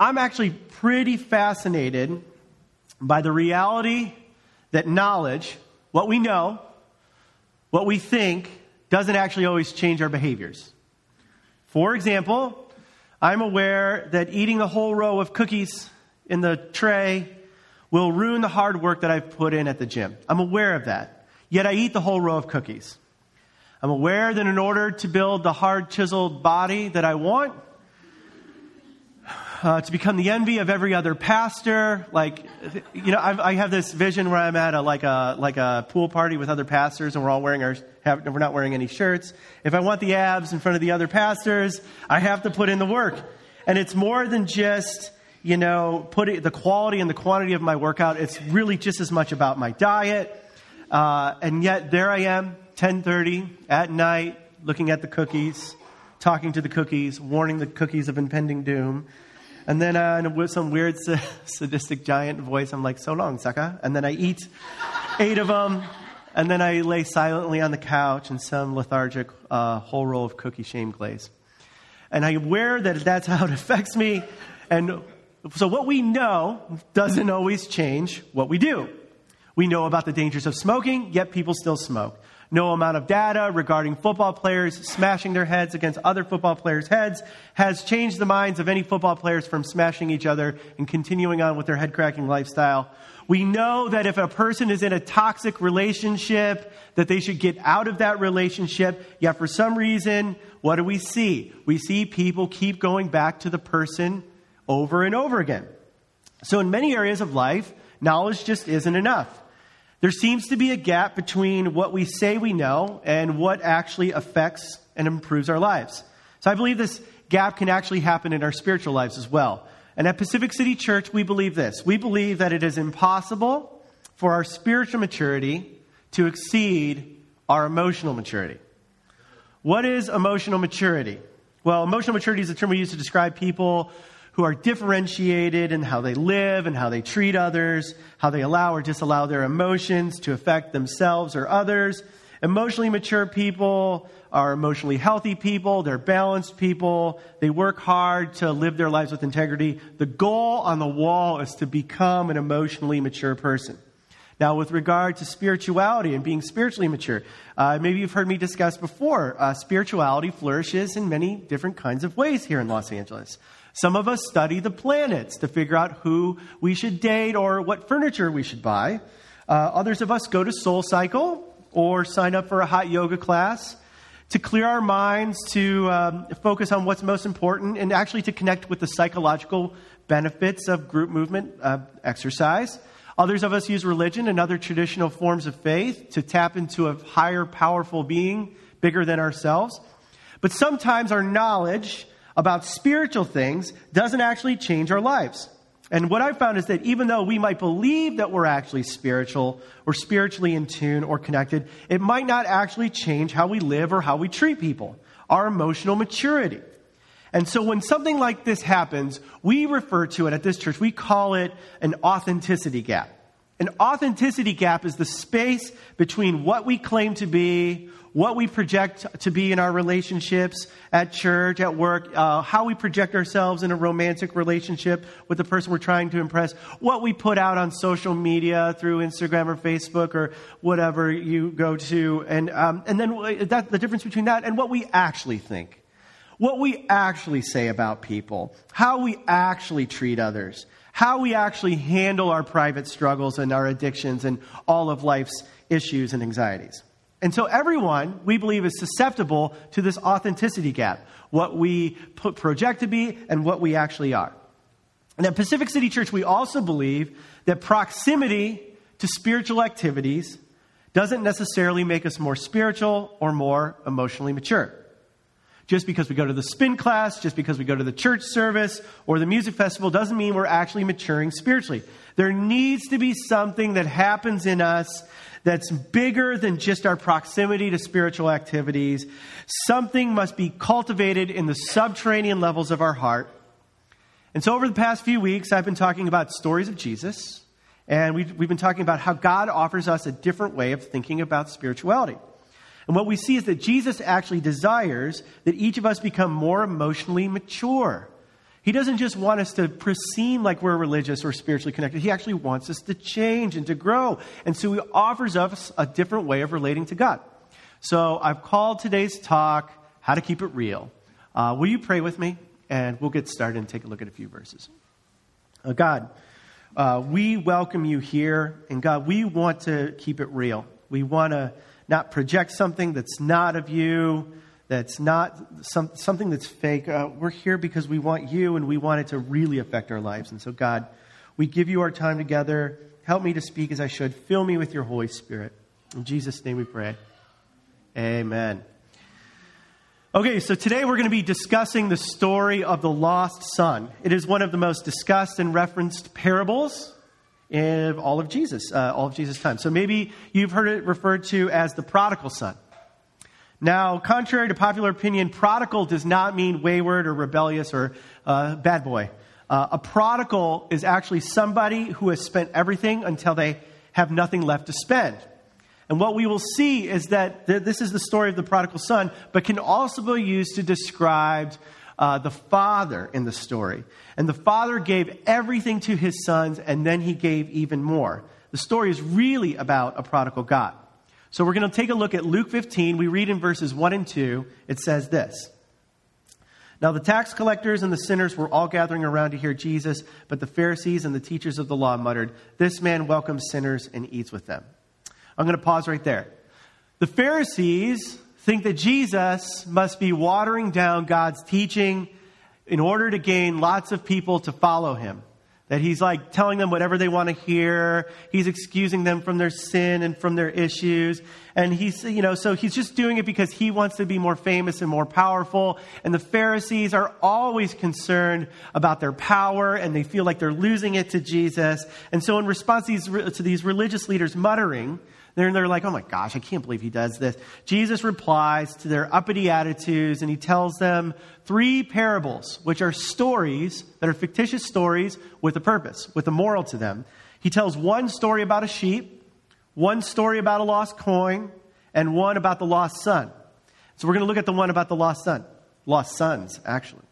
I'm actually pretty fascinated by the reality that knowledge, what we know, what we think, doesn't actually always change our behaviors. For example, I'm aware that eating a whole row of cookies in the tray will ruin the hard work that I've put in at the gym. I'm aware of that. Yet I eat the whole row of cookies. I'm aware that in order to build the hard, chiseled body that I want, uh, to become the envy of every other pastor. Like, you know, I've, I have this vision where I'm at a like a like a pool party with other pastors, and we're all wearing our have, we're not wearing any shirts. If I want the abs in front of the other pastors, I have to put in the work, and it's more than just you know putting the quality and the quantity of my workout. It's really just as much about my diet, uh, and yet there I am, 10:30 at night, looking at the cookies talking to the cookies, warning the cookies of impending doom. And then uh, with some weird sadistic giant voice, I'm like, so long, sucker. And then I eat eight of them. And then I lay silently on the couch in some lethargic uh, whole roll of cookie shame glaze. And I'm aware that that's how it affects me. And so what we know doesn't always change what we do. We know about the dangers of smoking, yet people still smoke no amount of data regarding football players smashing their heads against other football players' heads has changed the minds of any football players from smashing each other and continuing on with their head cracking lifestyle. We know that if a person is in a toxic relationship, that they should get out of that relationship. Yet for some reason, what do we see? We see people keep going back to the person over and over again. So in many areas of life, knowledge just isn't enough. There seems to be a gap between what we say we know and what actually affects and improves our lives. So I believe this gap can actually happen in our spiritual lives as well. And at Pacific City Church, we believe this. We believe that it is impossible for our spiritual maturity to exceed our emotional maturity. What is emotional maturity? Well, emotional maturity is a term we use to describe people who are differentiated in how they live and how they treat others, how they allow or disallow their emotions to affect themselves or others. Emotionally mature people are emotionally healthy people. They're balanced people. They work hard to live their lives with integrity. The goal on the wall is to become an emotionally mature person. Now, with regard to spirituality and being spiritually mature, uh, maybe you've heard me discuss before, uh, spirituality flourishes in many different kinds of ways here in Los Angeles. Some of us study the planets to figure out who we should date or what furniture we should buy. Uh, others of us go to Soul Cycle or sign up for a hot yoga class to clear our minds, to um, focus on what's most important, and actually to connect with the psychological benefits of group movement uh, exercise. Others of us use religion and other traditional forms of faith to tap into a higher, powerful being bigger than ourselves. But sometimes our knowledge about spiritual things doesn't actually change our lives. And what I've found is that even though we might believe that we're actually spiritual or spiritually in tune or connected, it might not actually change how we live or how we treat people, our emotional maturity. And so when something like this happens, we refer to it at this church, we call it an authenticity gap. An authenticity gap is the space between what we claim to be what we project to be in our relationships at church, at work, uh, how we project ourselves in a romantic relationship with the person we're trying to impress, what we put out on social media through Instagram or Facebook or whatever you go to, and, um, and then that, the difference between that and what we actually think. What we actually say about people, how we actually treat others, how we actually handle our private struggles and our addictions and all of life's issues and anxieties. And so everyone, we believe, is susceptible to this authenticity gap what we project to be and what we actually are. And at Pacific City Church, we also believe that proximity to spiritual activities doesn't necessarily make us more spiritual or more emotionally mature. Just because we go to the spin class, just because we go to the church service or the music festival, doesn't mean we're actually maturing spiritually. There needs to be something that happens in us that's bigger than just our proximity to spiritual activities. Something must be cultivated in the subterranean levels of our heart. And so, over the past few weeks, I've been talking about stories of Jesus, and we've, we've been talking about how God offers us a different way of thinking about spirituality. And what we see is that Jesus actually desires that each of us become more emotionally mature. He doesn't just want us to seem like we're religious or spiritually connected. He actually wants us to change and to grow. And so he offers us a different way of relating to God. So I've called today's talk, How to Keep It Real. Uh, will you pray with me? And we'll get started and take a look at a few verses. Uh, God, uh, we welcome you here. And God, we want to keep it real. We want to not project something that's not of you, that's not some, something that's fake. Uh, we're here because we want you and we want it to really affect our lives. And so, God, we give you our time together. Help me to speak as I should. Fill me with your Holy Spirit. In Jesus' name we pray. Amen. Okay, so today we're going to be discussing the story of the lost son. It is one of the most discussed and referenced parables of all of Jesus, uh, all of Jesus' time. So maybe you've heard it referred to as the prodigal son. Now, contrary to popular opinion, prodigal does not mean wayward or rebellious or uh, bad boy. Uh, a prodigal is actually somebody who has spent everything until they have nothing left to spend. And what we will see is that th- this is the story of the prodigal son, but can also be used to describe uh, the father in the story. And the father gave everything to his sons, and then he gave even more. The story is really about a prodigal God. So we're going to take a look at Luke 15. We read in verses 1 and 2. It says this Now the tax collectors and the sinners were all gathering around to hear Jesus, but the Pharisees and the teachers of the law muttered, This man welcomes sinners and eats with them. I'm going to pause right there. The Pharisees think that Jesus must be watering down God's teaching in order to gain lots of people to follow him. That he's like telling them whatever they want to hear. He's excusing them from their sin and from their issues. And he's, you know, so he's just doing it because he wants to be more famous and more powerful. And the Pharisees are always concerned about their power and they feel like they're losing it to Jesus. And so in response to these, religious leaders muttering, they're, they're like, oh my gosh, I can't believe he does this. Jesus replies to their uppity attitudes and he tells them three parables, which are stories that are fictitious stories with a purpose, with a moral to them. He tells one story about a sheep, one story about a lost coin, and one about the lost son. So we're going to look at the one about the lost son, lost sons, actually.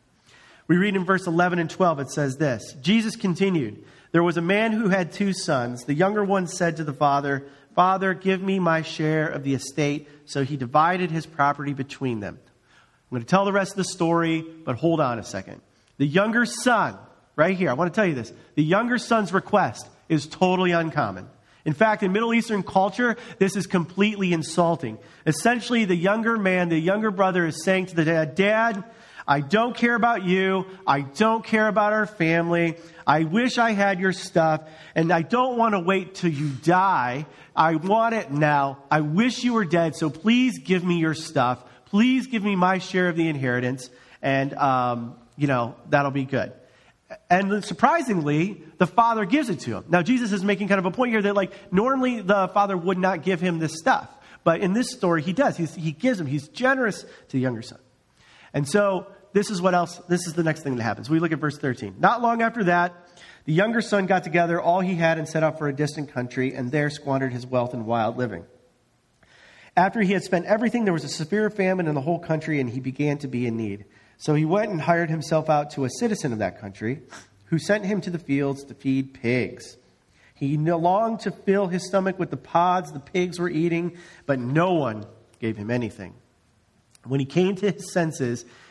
We read in verse 11 and 12, it says this Jesus continued, There was a man who had two sons. The younger one said to the father, Father, give me my share of the estate. So he divided his property between them. I'm going to tell the rest of the story, but hold on a second. The younger son, right here, I want to tell you this. The younger son's request is totally uncommon. In fact, in Middle Eastern culture, this is completely insulting. Essentially, the younger man, the younger brother, is saying to the dad, Dad, I don't care about you. I don't care about our family. I wish I had your stuff, and I don't want to wait till you die. I want it now. I wish you were dead, so please give me your stuff. Please give me my share of the inheritance, and, um, you know, that'll be good. And surprisingly, the father gives it to him. Now, Jesus is making kind of a point here that, like, normally the father would not give him this stuff. But in this story, he does. He's, he gives him, he's generous to the younger son. And so this is what else, this is the next thing that happens. We look at verse 13. Not long after that, the younger son got together all he had and set out for a distant country, and there squandered his wealth in wild living. After he had spent everything, there was a severe famine in the whole country, and he began to be in need. So he went and hired himself out to a citizen of that country, who sent him to the fields to feed pigs. He longed to fill his stomach with the pods the pigs were eating, but no one gave him anything. When he came to his senses,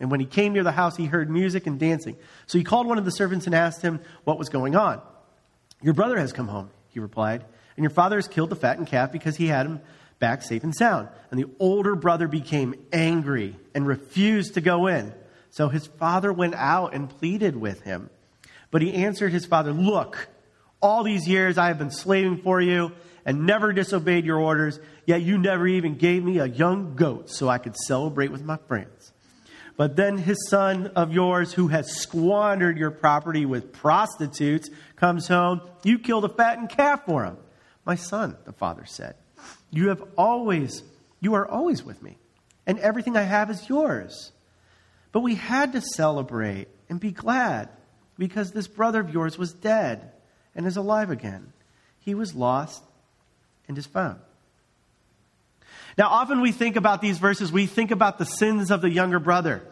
And when he came near the house, he heard music and dancing. So he called one of the servants and asked him what was going on. Your brother has come home, he replied, and your father has killed the fattened calf because he had him back safe and sound. And the older brother became angry and refused to go in. So his father went out and pleaded with him. But he answered his father, Look, all these years I have been slaving for you and never disobeyed your orders, yet you never even gave me a young goat so I could celebrate with my friends. But then his son of yours, who has squandered your property with prostitutes, comes home. You killed a fattened calf for him. My son, the father said, you have always, you are always with me, and everything I have is yours. But we had to celebrate and be glad because this brother of yours was dead and is alive again. He was lost and is found. Now, often we think about these verses, we think about the sins of the younger brother,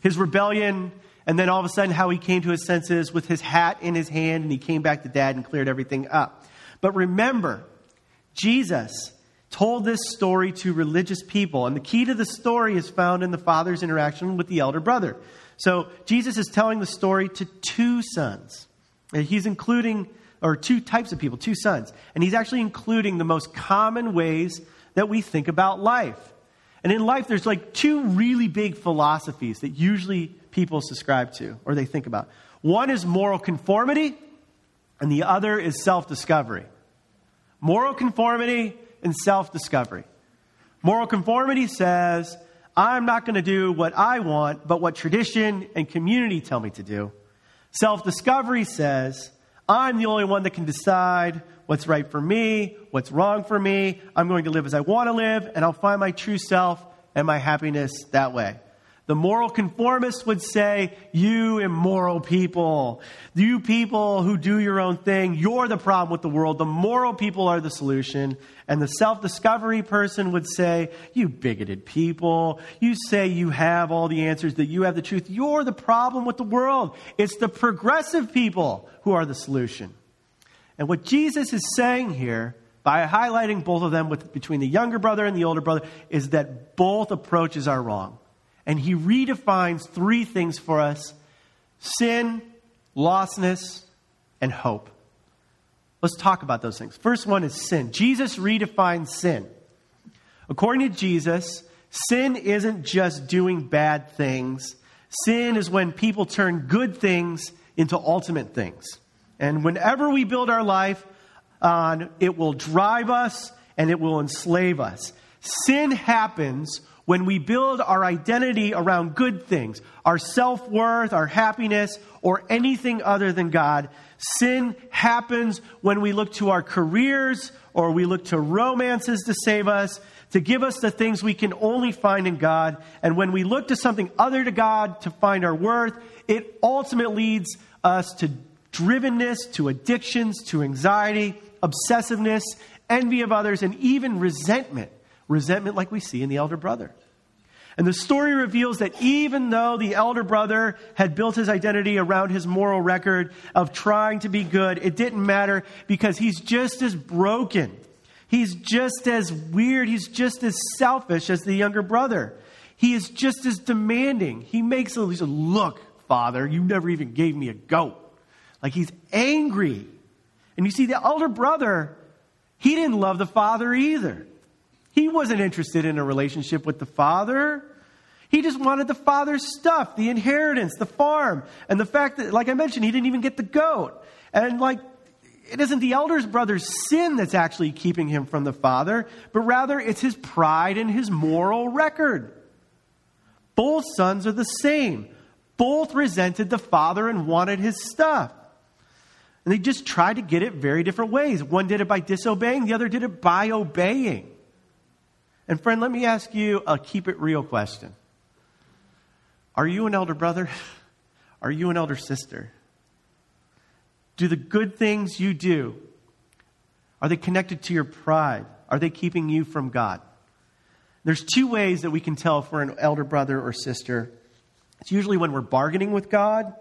his rebellion, and then all of a sudden how he came to his senses with his hat in his hand and he came back to dad and cleared everything up. But remember, Jesus told this story to religious people, and the key to the story is found in the father's interaction with the elder brother. So Jesus is telling the story to two sons. And He's including, or two types of people, two sons. And he's actually including the most common ways that we think about life. And in life, there's like two really big philosophies that usually people subscribe to or they think about. One is moral conformity, and the other is self discovery. Moral conformity and self discovery. Moral conformity says, I'm not going to do what I want, but what tradition and community tell me to do. Self discovery says, I'm the only one that can decide what's right for me, what's wrong for me. I'm going to live as I want to live, and I'll find my true self and my happiness that way. The moral conformist would say, You immoral people, you people who do your own thing, you're the problem with the world. The moral people are the solution. And the self discovery person would say, You bigoted people, you say you have all the answers, that you have the truth. You're the problem with the world. It's the progressive people who are the solution. And what Jesus is saying here, by highlighting both of them with, between the younger brother and the older brother, is that both approaches are wrong and he redefines three things for us sin, lostness, and hope. Let's talk about those things. First one is sin. Jesus redefines sin. According to Jesus, sin isn't just doing bad things, sin is when people turn good things into ultimate things. And whenever we build our life on, it will drive us and it will enslave us. Sin happens when we build our identity around good things, our self worth, our happiness, or anything other than God, sin happens when we look to our careers or we look to romances to save us, to give us the things we can only find in God. And when we look to something other to God to find our worth, it ultimately leads us to drivenness, to addictions, to anxiety, obsessiveness, envy of others, and even resentment resentment like we see in the elder brother. And the story reveals that even though the elder brother had built his identity around his moral record of trying to be good, it didn't matter because he's just as broken. He's just as weird. He's just as selfish as the younger brother. He is just as demanding. He makes a little look, father, you never even gave me a goat. Like he's angry. And you see, the elder brother, he didn't love the father either. He wasn't interested in a relationship with the father. He just wanted the father's stuff, the inheritance, the farm. And the fact that, like I mentioned, he didn't even get the goat. And like, it isn't the elder's brother's sin that's actually keeping him from the father, but rather it's his pride and his moral record. Both sons are the same. Both resented the father and wanted his stuff. And they just tried to get it very different ways. One did it by disobeying, the other did it by obeying. And friend, let me ask you a keep it real question. Are you an elder brother? Are you an elder sister? Do the good things you do are they connected to your pride? Are they keeping you from God? There's two ways that we can tell if we're an elder brother or sister. It's usually when we're bargaining with God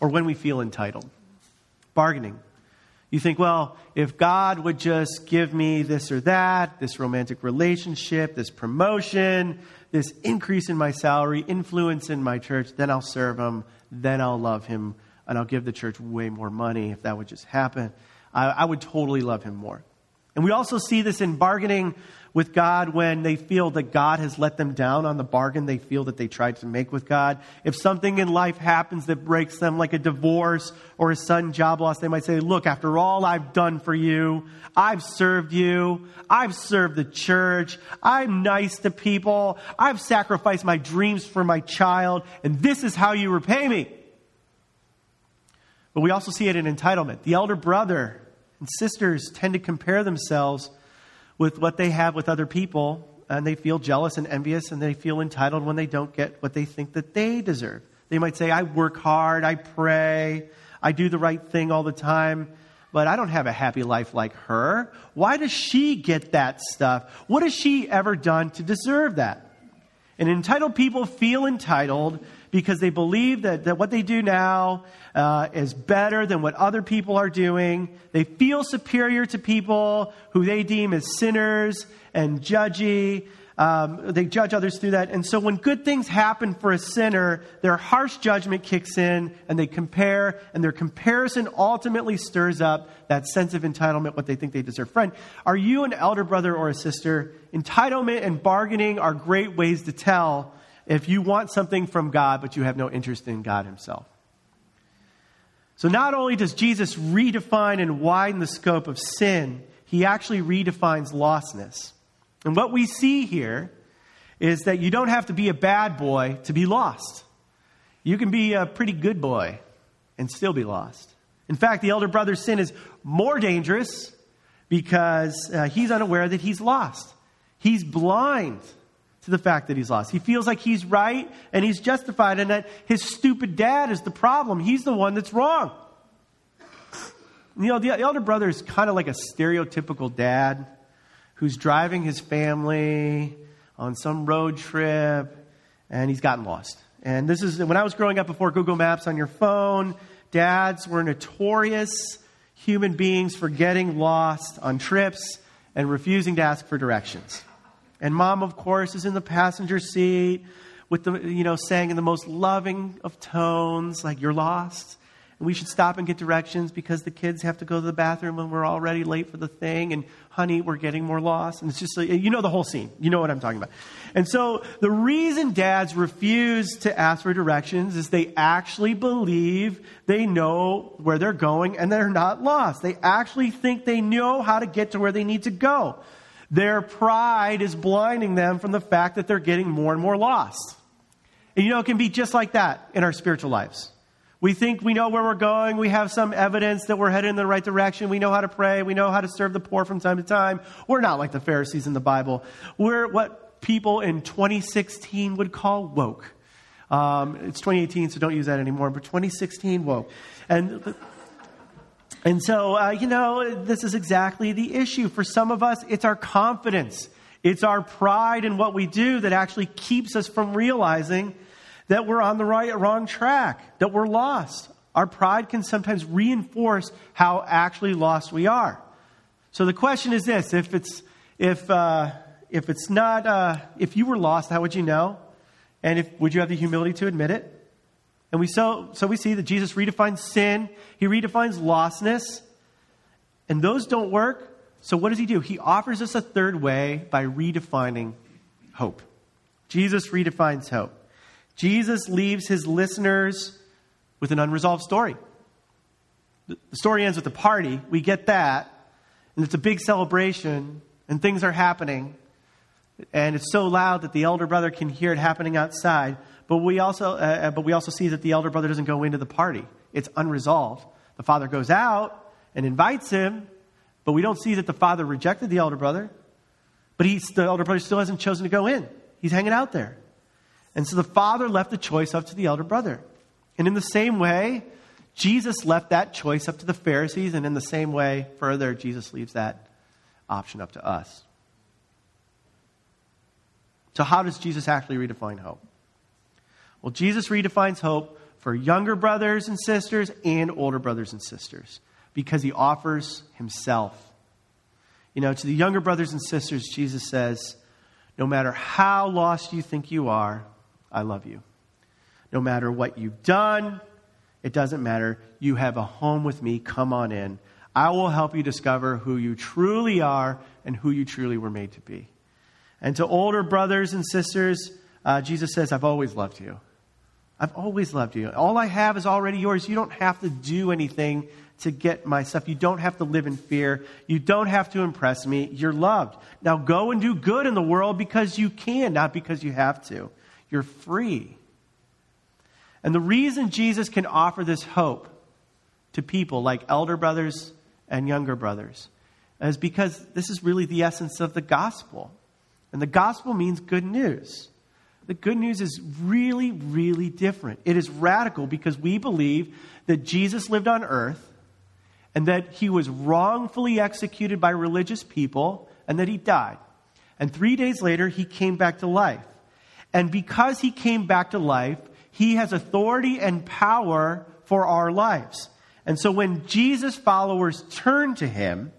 or when we feel entitled. Bargaining. You think, well, if God would just give me this or that, this romantic relationship, this promotion, this increase in my salary, influence in my church, then I'll serve Him, then I'll love Him, and I'll give the church way more money if that would just happen. I, I would totally love Him more. And we also see this in bargaining with God when they feel that God has let them down on the bargain they feel that they tried to make with God. If something in life happens that breaks them, like a divorce or a sudden job loss, they might say, Look, after all I've done for you, I've served you, I've served the church, I'm nice to people, I've sacrificed my dreams for my child, and this is how you repay me. But we also see it in entitlement. The elder brother and sisters tend to compare themselves with what they have with other people, and they feel jealous and envious, and they feel entitled when they don't get what they think that they deserve. They might say, I work hard, I pray, I do the right thing all the time, but I don't have a happy life like her. Why does she get that stuff? What has she ever done to deserve that? And entitled people feel entitled because they believe that, that what they do now uh, is better than what other people are doing. They feel superior to people who they deem as sinners and judgy. Um, they judge others through that. And so when good things happen for a sinner, their harsh judgment kicks in and they compare, and their comparison ultimately stirs up that sense of entitlement, what they think they deserve. Friend, are you an elder brother or a sister? Entitlement and bargaining are great ways to tell if you want something from God, but you have no interest in God Himself. So not only does Jesus redefine and widen the scope of sin, He actually redefines lostness. And what we see here is that you don't have to be a bad boy to be lost. You can be a pretty good boy and still be lost. In fact, the elder brother's sin is more dangerous because uh, he's unaware that he's lost. He's blind to the fact that he's lost. He feels like he's right and he's justified, and that his stupid dad is the problem. He's the one that's wrong. You know, the elder brother is kind of like a stereotypical dad who's driving his family on some road trip and he's gotten lost. And this is when I was growing up before Google Maps on your phone, dads were notorious human beings for getting lost on trips and refusing to ask for directions. And mom, of course, is in the passenger seat with the, you know, saying in the most loving of tones, like, you're lost. And we should stop and get directions because the kids have to go to the bathroom when we're already late for the thing. And honey, we're getting more lost. And it's just, like, you know, the whole scene. You know what I'm talking about. And so the reason dads refuse to ask for directions is they actually believe they know where they're going and they're not lost. They actually think they know how to get to where they need to go. Their pride is blinding them from the fact that they're getting more and more lost. And you know, it can be just like that in our spiritual lives. We think we know where we're going. We have some evidence that we're headed in the right direction. We know how to pray. We know how to serve the poor from time to time. We're not like the Pharisees in the Bible. We're what people in 2016 would call woke. Um, it's 2018, so don't use that anymore, but 2016 woke. And and so, uh, you know, this is exactly the issue. For some of us, it's our confidence, it's our pride in what we do that actually keeps us from realizing that we're on the right, wrong track, that we're lost. Our pride can sometimes reinforce how actually lost we are. So the question is this: if it's if uh, if it's not uh, if you were lost, how would you know? And if would you have the humility to admit it? And we so, so we see that Jesus redefines sin, he redefines lostness, and those don't work. So what does he do? He offers us a third way by redefining hope. Jesus redefines hope. Jesus leaves his listeners with an unresolved story. The story ends with a party. We get that. And it's a big celebration, and things are happening. And it's so loud that the elder brother can hear it happening outside. But we also, uh, uh, but we also see that the elder brother doesn't go into the party. It's unresolved. The father goes out and invites him, but we don't see that the father rejected the elder brother. But he, the elder brother still hasn't chosen to go in. He's hanging out there. And so the father left the choice up to the elder brother. And in the same way, Jesus left that choice up to the Pharisees, and in the same way, further, Jesus leaves that option up to us. So, how does Jesus actually redefine hope? Well, Jesus redefines hope for younger brothers and sisters and older brothers and sisters because he offers himself. You know, to the younger brothers and sisters, Jesus says, No matter how lost you think you are, I love you. No matter what you've done, it doesn't matter. You have a home with me. Come on in. I will help you discover who you truly are and who you truly were made to be. And to older brothers and sisters, uh, Jesus says, I've always loved you. I've always loved you. All I have is already yours. You don't have to do anything to get my stuff. You don't have to live in fear. You don't have to impress me. You're loved. Now go and do good in the world because you can, not because you have to. You're free. And the reason Jesus can offer this hope to people like elder brothers and younger brothers is because this is really the essence of the gospel. And the gospel means good news. The good news is really, really different. It is radical because we believe that Jesus lived on earth and that he was wrongfully executed by religious people and that he died. And three days later, he came back to life. And because he came back to life, he has authority and power for our lives. And so when Jesus' followers turn to him,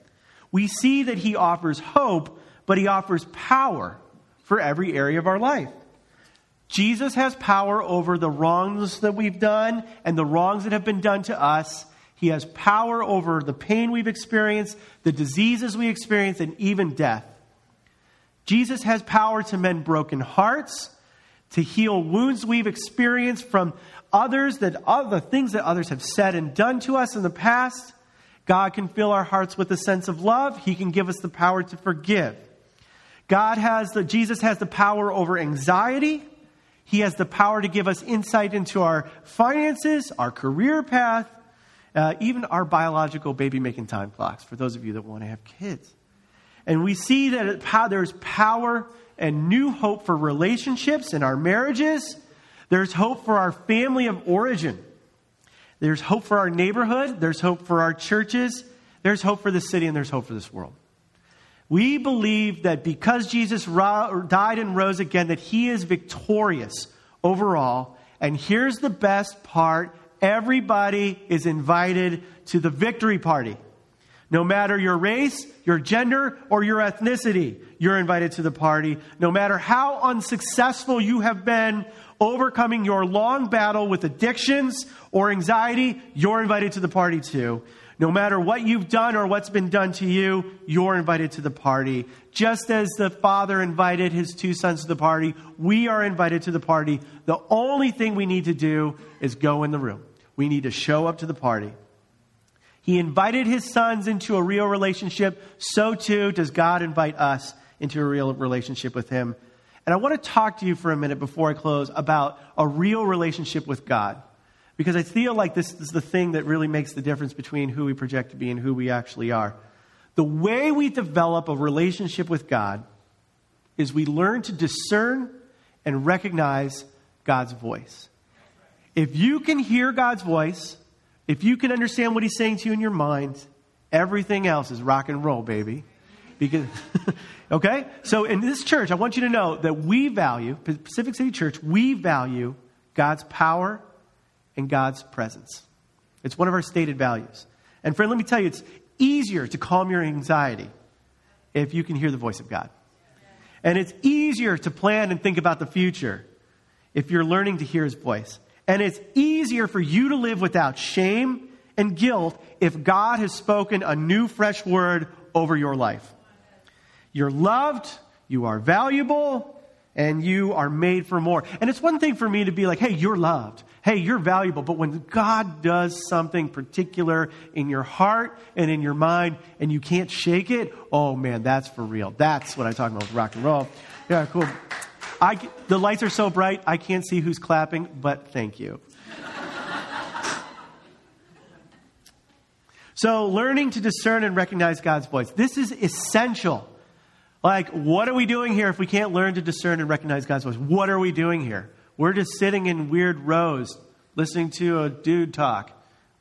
we see that he offers hope, but he offers power for every area of our life. Jesus has power over the wrongs that we've done and the wrongs that have been done to us. He has power over the pain we've experienced, the diseases we experience, and even death. Jesus has power to mend broken hearts, to heal wounds we've experienced from others, that other things that others have said and done to us in the past. God can fill our hearts with a sense of love. He can give us the power to forgive. God has the, Jesus has the power over anxiety. He has the power to give us insight into our finances, our career path, uh, even our biological baby making time clocks for those of you that want to have kids. And we see that there's power and new hope for relationships in our marriages. There's hope for our family of origin. There's hope for our neighborhood. There's hope for our churches. There's hope for the city, and there's hope for this world. We believe that because Jesus died and rose again, that he is victorious overall. And here's the best part everybody is invited to the victory party. No matter your race, your gender, or your ethnicity, you're invited to the party. No matter how unsuccessful you have been overcoming your long battle with addictions or anxiety, you're invited to the party too. No matter what you've done or what's been done to you, you're invited to the party. Just as the father invited his two sons to the party, we are invited to the party. The only thing we need to do is go in the room. We need to show up to the party. He invited his sons into a real relationship. So too does God invite us into a real relationship with him. And I want to talk to you for a minute before I close about a real relationship with God. Because I feel like this is the thing that really makes the difference between who we project to be and who we actually are. The way we develop a relationship with God is we learn to discern and recognize God's voice. If you can hear God's voice, if you can understand what He's saying to you in your mind, everything else is rock and roll, baby. Because, okay? So in this church, I want you to know that we value, Pacific City Church, we value God's power and God's presence. It's one of our stated values. And friend, let me tell you, it's easier to calm your anxiety if you can hear the voice of God. And it's easier to plan and think about the future if you're learning to hear his voice. And it's easier for you to live without shame and guilt if God has spoken a new, fresh word over your life. You're loved, you are valuable, and you are made for more. And it's one thing for me to be like, hey, you're loved. Hey, you're valuable. But when God does something particular in your heart and in your mind and you can't shake it, oh man, that's for real. That's what I'm talking about with rock and roll. Yeah, cool. I, the lights are so bright, I can't see who's clapping, but thank you. so, learning to discern and recognize God's voice. This is essential. Like, what are we doing here if we can't learn to discern and recognize God's voice? What are we doing here? We're just sitting in weird rows listening to a dude talk.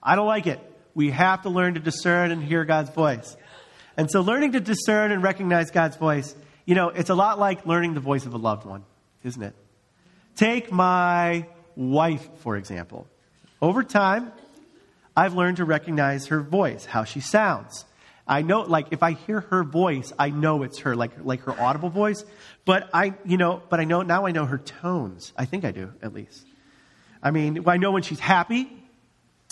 I don't like it. We have to learn to discern and hear God's voice. And so, learning to discern and recognize God's voice you know, it's a lot like learning the voice of a loved one, isn't it? Take my wife, for example. Over time, I've learned to recognize her voice, how she sounds. I know, like, if I hear her voice, I know it's her, like, like her audible voice. But I, you know, but I know, now I know her tones. I think I do, at least. I mean, I know when she's happy.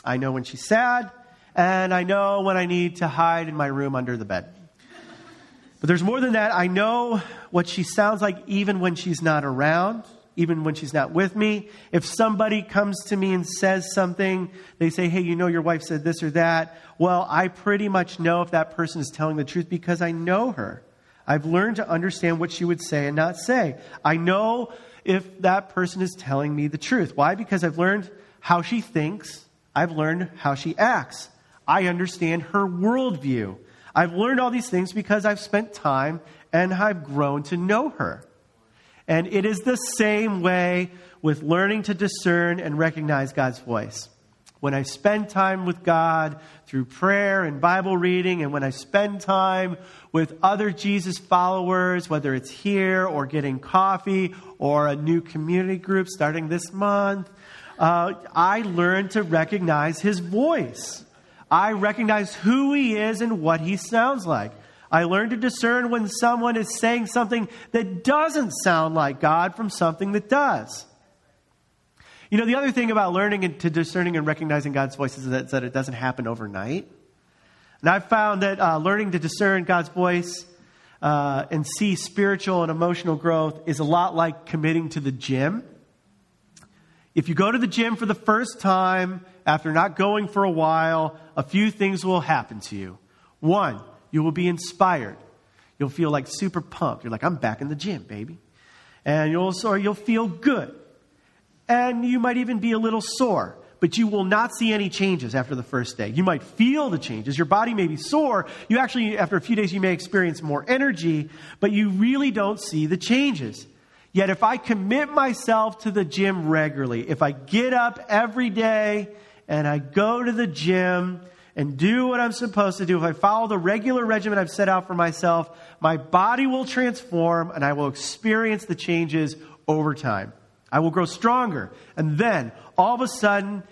I know when she's sad. And I know when I need to hide in my room under the bed. But there's more than that. I know what she sounds like even when she's not around, even when she's not with me. If somebody comes to me and says something, they say, Hey, you know, your wife said this or that. Well, I pretty much know if that person is telling the truth because I know her. I've learned to understand what she would say and not say. I know if that person is telling me the truth. Why? Because I've learned how she thinks, I've learned how she acts. I understand her worldview. I've learned all these things because I've spent time and I've grown to know her. And it is the same way with learning to discern and recognize God's voice. When I spend time with God through prayer and Bible reading, and when I spend time with other Jesus followers, whether it's here or getting coffee or a new community group starting this month, uh, I learn to recognize his voice. I recognize who he is and what he sounds like. I learn to discern when someone is saying something that doesn't sound like God from something that does. You know, the other thing about learning to discerning and recognizing God's voice is that, that it doesn't happen overnight. And I've found that uh, learning to discern God's voice uh, and see spiritual and emotional growth is a lot like committing to the gym. If you go to the gym for the first time, after not going for a while, a few things will happen to you. One, you will be inspired. You'll feel like super pumped. You're like, I'm back in the gym, baby. And you'll, or you'll feel good. And you might even be a little sore, but you will not see any changes after the first day. You might feel the changes. Your body may be sore. You actually, after a few days, you may experience more energy, but you really don't see the changes. Yet if I commit myself to the gym regularly, if I get up every day and I go to the gym and do what I'm supposed to do, if I follow the regular regimen I've set out for myself, my body will transform and I will experience the changes over time. I will grow stronger. And then all of a sudden,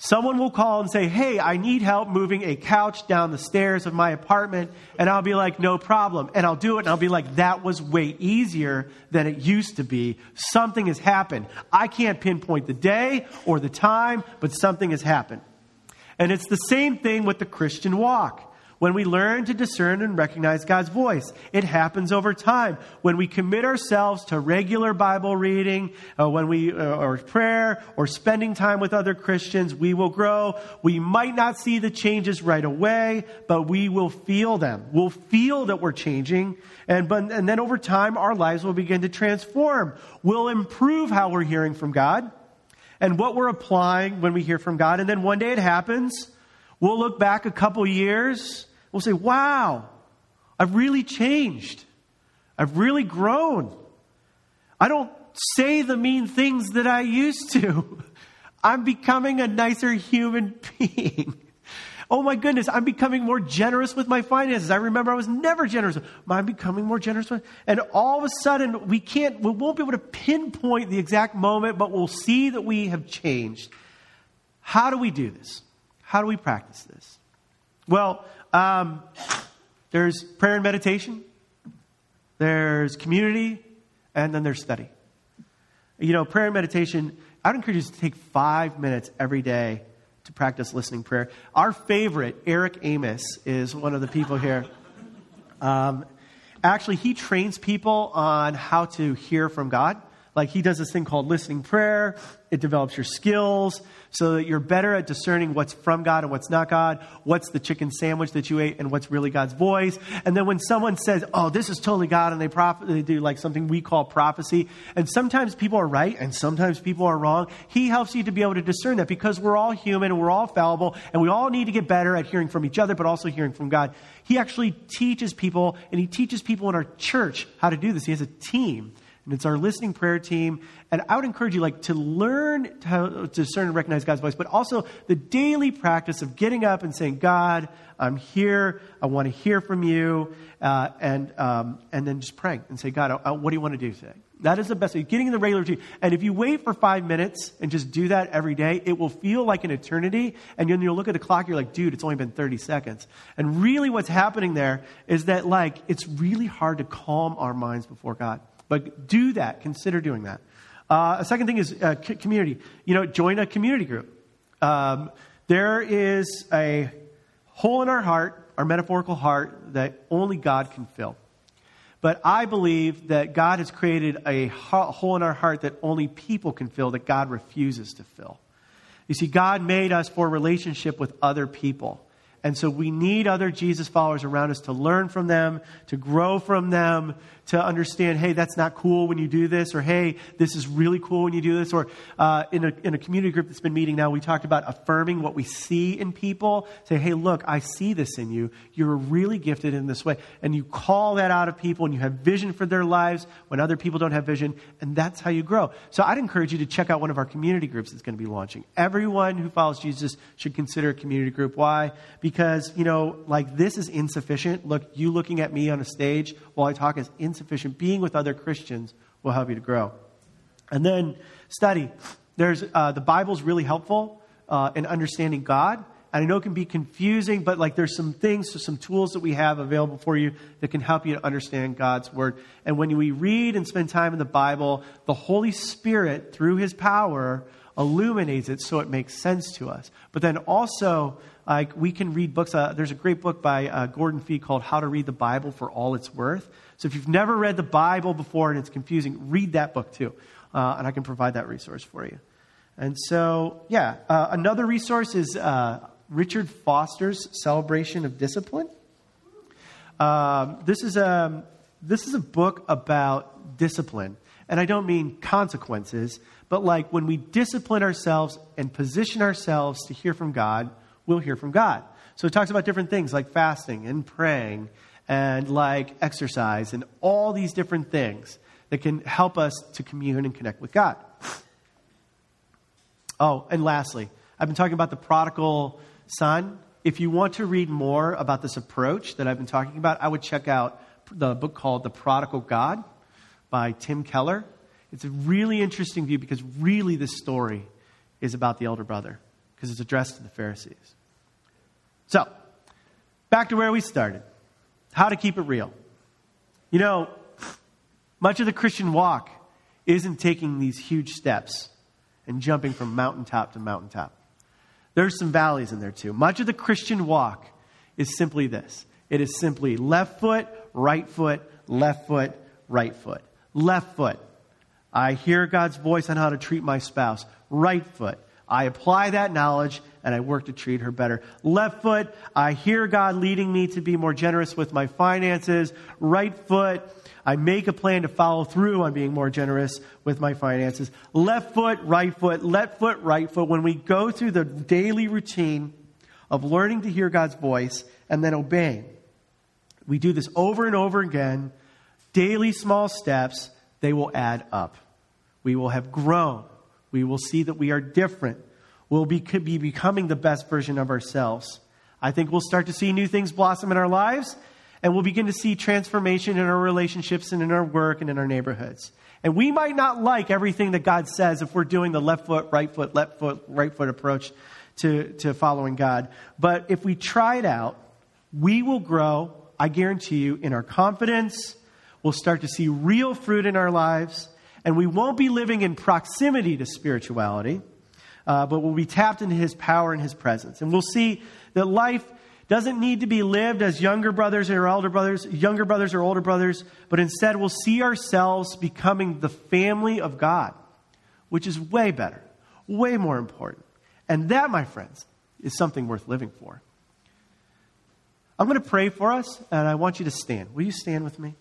Someone will call and say, Hey, I need help moving a couch down the stairs of my apartment. And I'll be like, No problem. And I'll do it. And I'll be like, That was way easier than it used to be. Something has happened. I can't pinpoint the day or the time, but something has happened. And it's the same thing with the Christian walk when we learn to discern and recognize God's voice. It happens over time. When we commit ourselves to regular Bible reading, uh, when we, uh, or prayer, or spending time with other Christians, we will grow. We might not see the changes right away, but we will feel them. We'll feel that we're changing. And, but, and then over time, our lives will begin to transform. We'll improve how we're hearing from God and what we're applying when we hear from God. And then one day it happens. We'll look back a couple years We'll say, wow, I've really changed. I've really grown. I don't say the mean things that I used to. I'm becoming a nicer human being. Oh my goodness, I'm becoming more generous with my finances. I remember I was never generous. I'm becoming more generous. With, and all of a sudden, we can't, we won't be able to pinpoint the exact moment, but we'll see that we have changed. How do we do this? How do we practice this? Well, um, there's prayer and meditation, there's community, and then there's study. You know, prayer and meditation, I'd encourage you to take five minutes every day to practice listening prayer. Our favorite, Eric Amos, is one of the people here. Um, actually, he trains people on how to hear from God. Like he does this thing called listening prayer. It develops your skills so that you're better at discerning what's from God and what's not God, what's the chicken sandwich that you ate and what's really God's voice. And then when someone says, oh, this is totally God, and they, they do like something we call prophecy, and sometimes people are right and sometimes people are wrong, he helps you to be able to discern that because we're all human and we're all fallible and we all need to get better at hearing from each other, but also hearing from God. He actually teaches people, and he teaches people in our church how to do this. He has a team and it's our listening prayer team. And I would encourage you, like, to learn to discern and recognize God's voice, but also the daily practice of getting up and saying, God, I'm here. I want to hear from you. Uh, and, um, and then just praying and say, God, uh, what do you want to do today? That is the best way. Getting in the regular routine. And if you wait for five minutes and just do that every day, it will feel like an eternity. And then you'll look at the clock, you're like, dude, it's only been 30 seconds. And really what's happening there is that, like, it's really hard to calm our minds before God. But do that. Consider doing that. Uh, a second thing is uh, c- community. You know, join a community group. Um, there is a hole in our heart, our metaphorical heart, that only God can fill. But I believe that God has created a hole in our heart that only people can fill, that God refuses to fill. You see, God made us for relationship with other people. And so we need other Jesus followers around us to learn from them, to grow from them, to understand, hey, that's not cool when you do this, or hey, this is really cool when you do this. Or uh, in, a, in a community group that's been meeting now, we talked about affirming what we see in people. Say, hey, look, I see this in you. You're really gifted in this way. And you call that out of people, and you have vision for their lives when other people don't have vision, and that's how you grow. So I'd encourage you to check out one of our community groups that's going to be launching. Everyone who follows Jesus should consider a community group. Why? Because, you know, like this is insufficient. Look, you looking at me on a stage while I talk is insufficient insufficient. Being with other Christians will help you to grow. And then study. There's uh, the Bible's really helpful uh, in understanding God. And I know it can be confusing, but like there's some things, so some tools that we have available for you that can help you to understand God's word. And when we read and spend time in the Bible, the Holy Spirit, through His power, illuminates it so it makes sense to us. But then also, like we can read books. Uh, there's a great book by uh, Gordon Fee called "How to Read the Bible for All It's Worth." So if you've never read the Bible before and it's confusing, read that book too. Uh, and I can provide that resource for you. And so, yeah, uh, another resource is uh, Richard Foster's Celebration of Discipline. Um, this, is a, this is a book about discipline. And I don't mean consequences, but like when we discipline ourselves and position ourselves to hear from God, we'll hear from God. So it talks about different things like fasting and praying and like exercise and all these different things that can help us to commune and connect with God. Oh, and lastly, I've been talking about the prodigal son. If you want to read more about this approach that I've been talking about, I would check out the book called The Prodigal God by Tim Keller. It's a really interesting view because really this story is about the elder brother because it's addressed to the Pharisees. So, back to where we started. How to keep it real. You know, much of the Christian walk isn't taking these huge steps and jumping from mountaintop to mountaintop. There's some valleys in there too. Much of the Christian walk is simply this it is simply left foot, right foot, left foot, right foot. Left foot. I hear God's voice on how to treat my spouse. Right foot. I apply that knowledge and I work to treat her better. Left foot, I hear God leading me to be more generous with my finances. Right foot, I make a plan to follow through on being more generous with my finances. Left foot, right foot, left foot, right foot. When we go through the daily routine of learning to hear God's voice and then obeying, we do this over and over again, daily small steps, they will add up. We will have grown. We will see that we are different we'll be, be becoming the best version of ourselves. I think we'll start to see new things blossom in our lives, and we'll begin to see transformation in our relationships and in our work and in our neighborhoods. And we might not like everything that God says if we're doing the left foot, right foot, left foot, right foot approach to, to following God. But if we try it out, we will grow, I guarantee you, in our confidence. We'll start to see real fruit in our lives, and we won't be living in proximity to spirituality uh, but we'll be tapped into his power and his presence. And we'll see that life doesn't need to be lived as younger brothers or elder brothers, younger brothers or older brothers, but instead we'll see ourselves becoming the family of God, which is way better, way more important. And that, my friends, is something worth living for. I'm going to pray for us, and I want you to stand. Will you stand with me?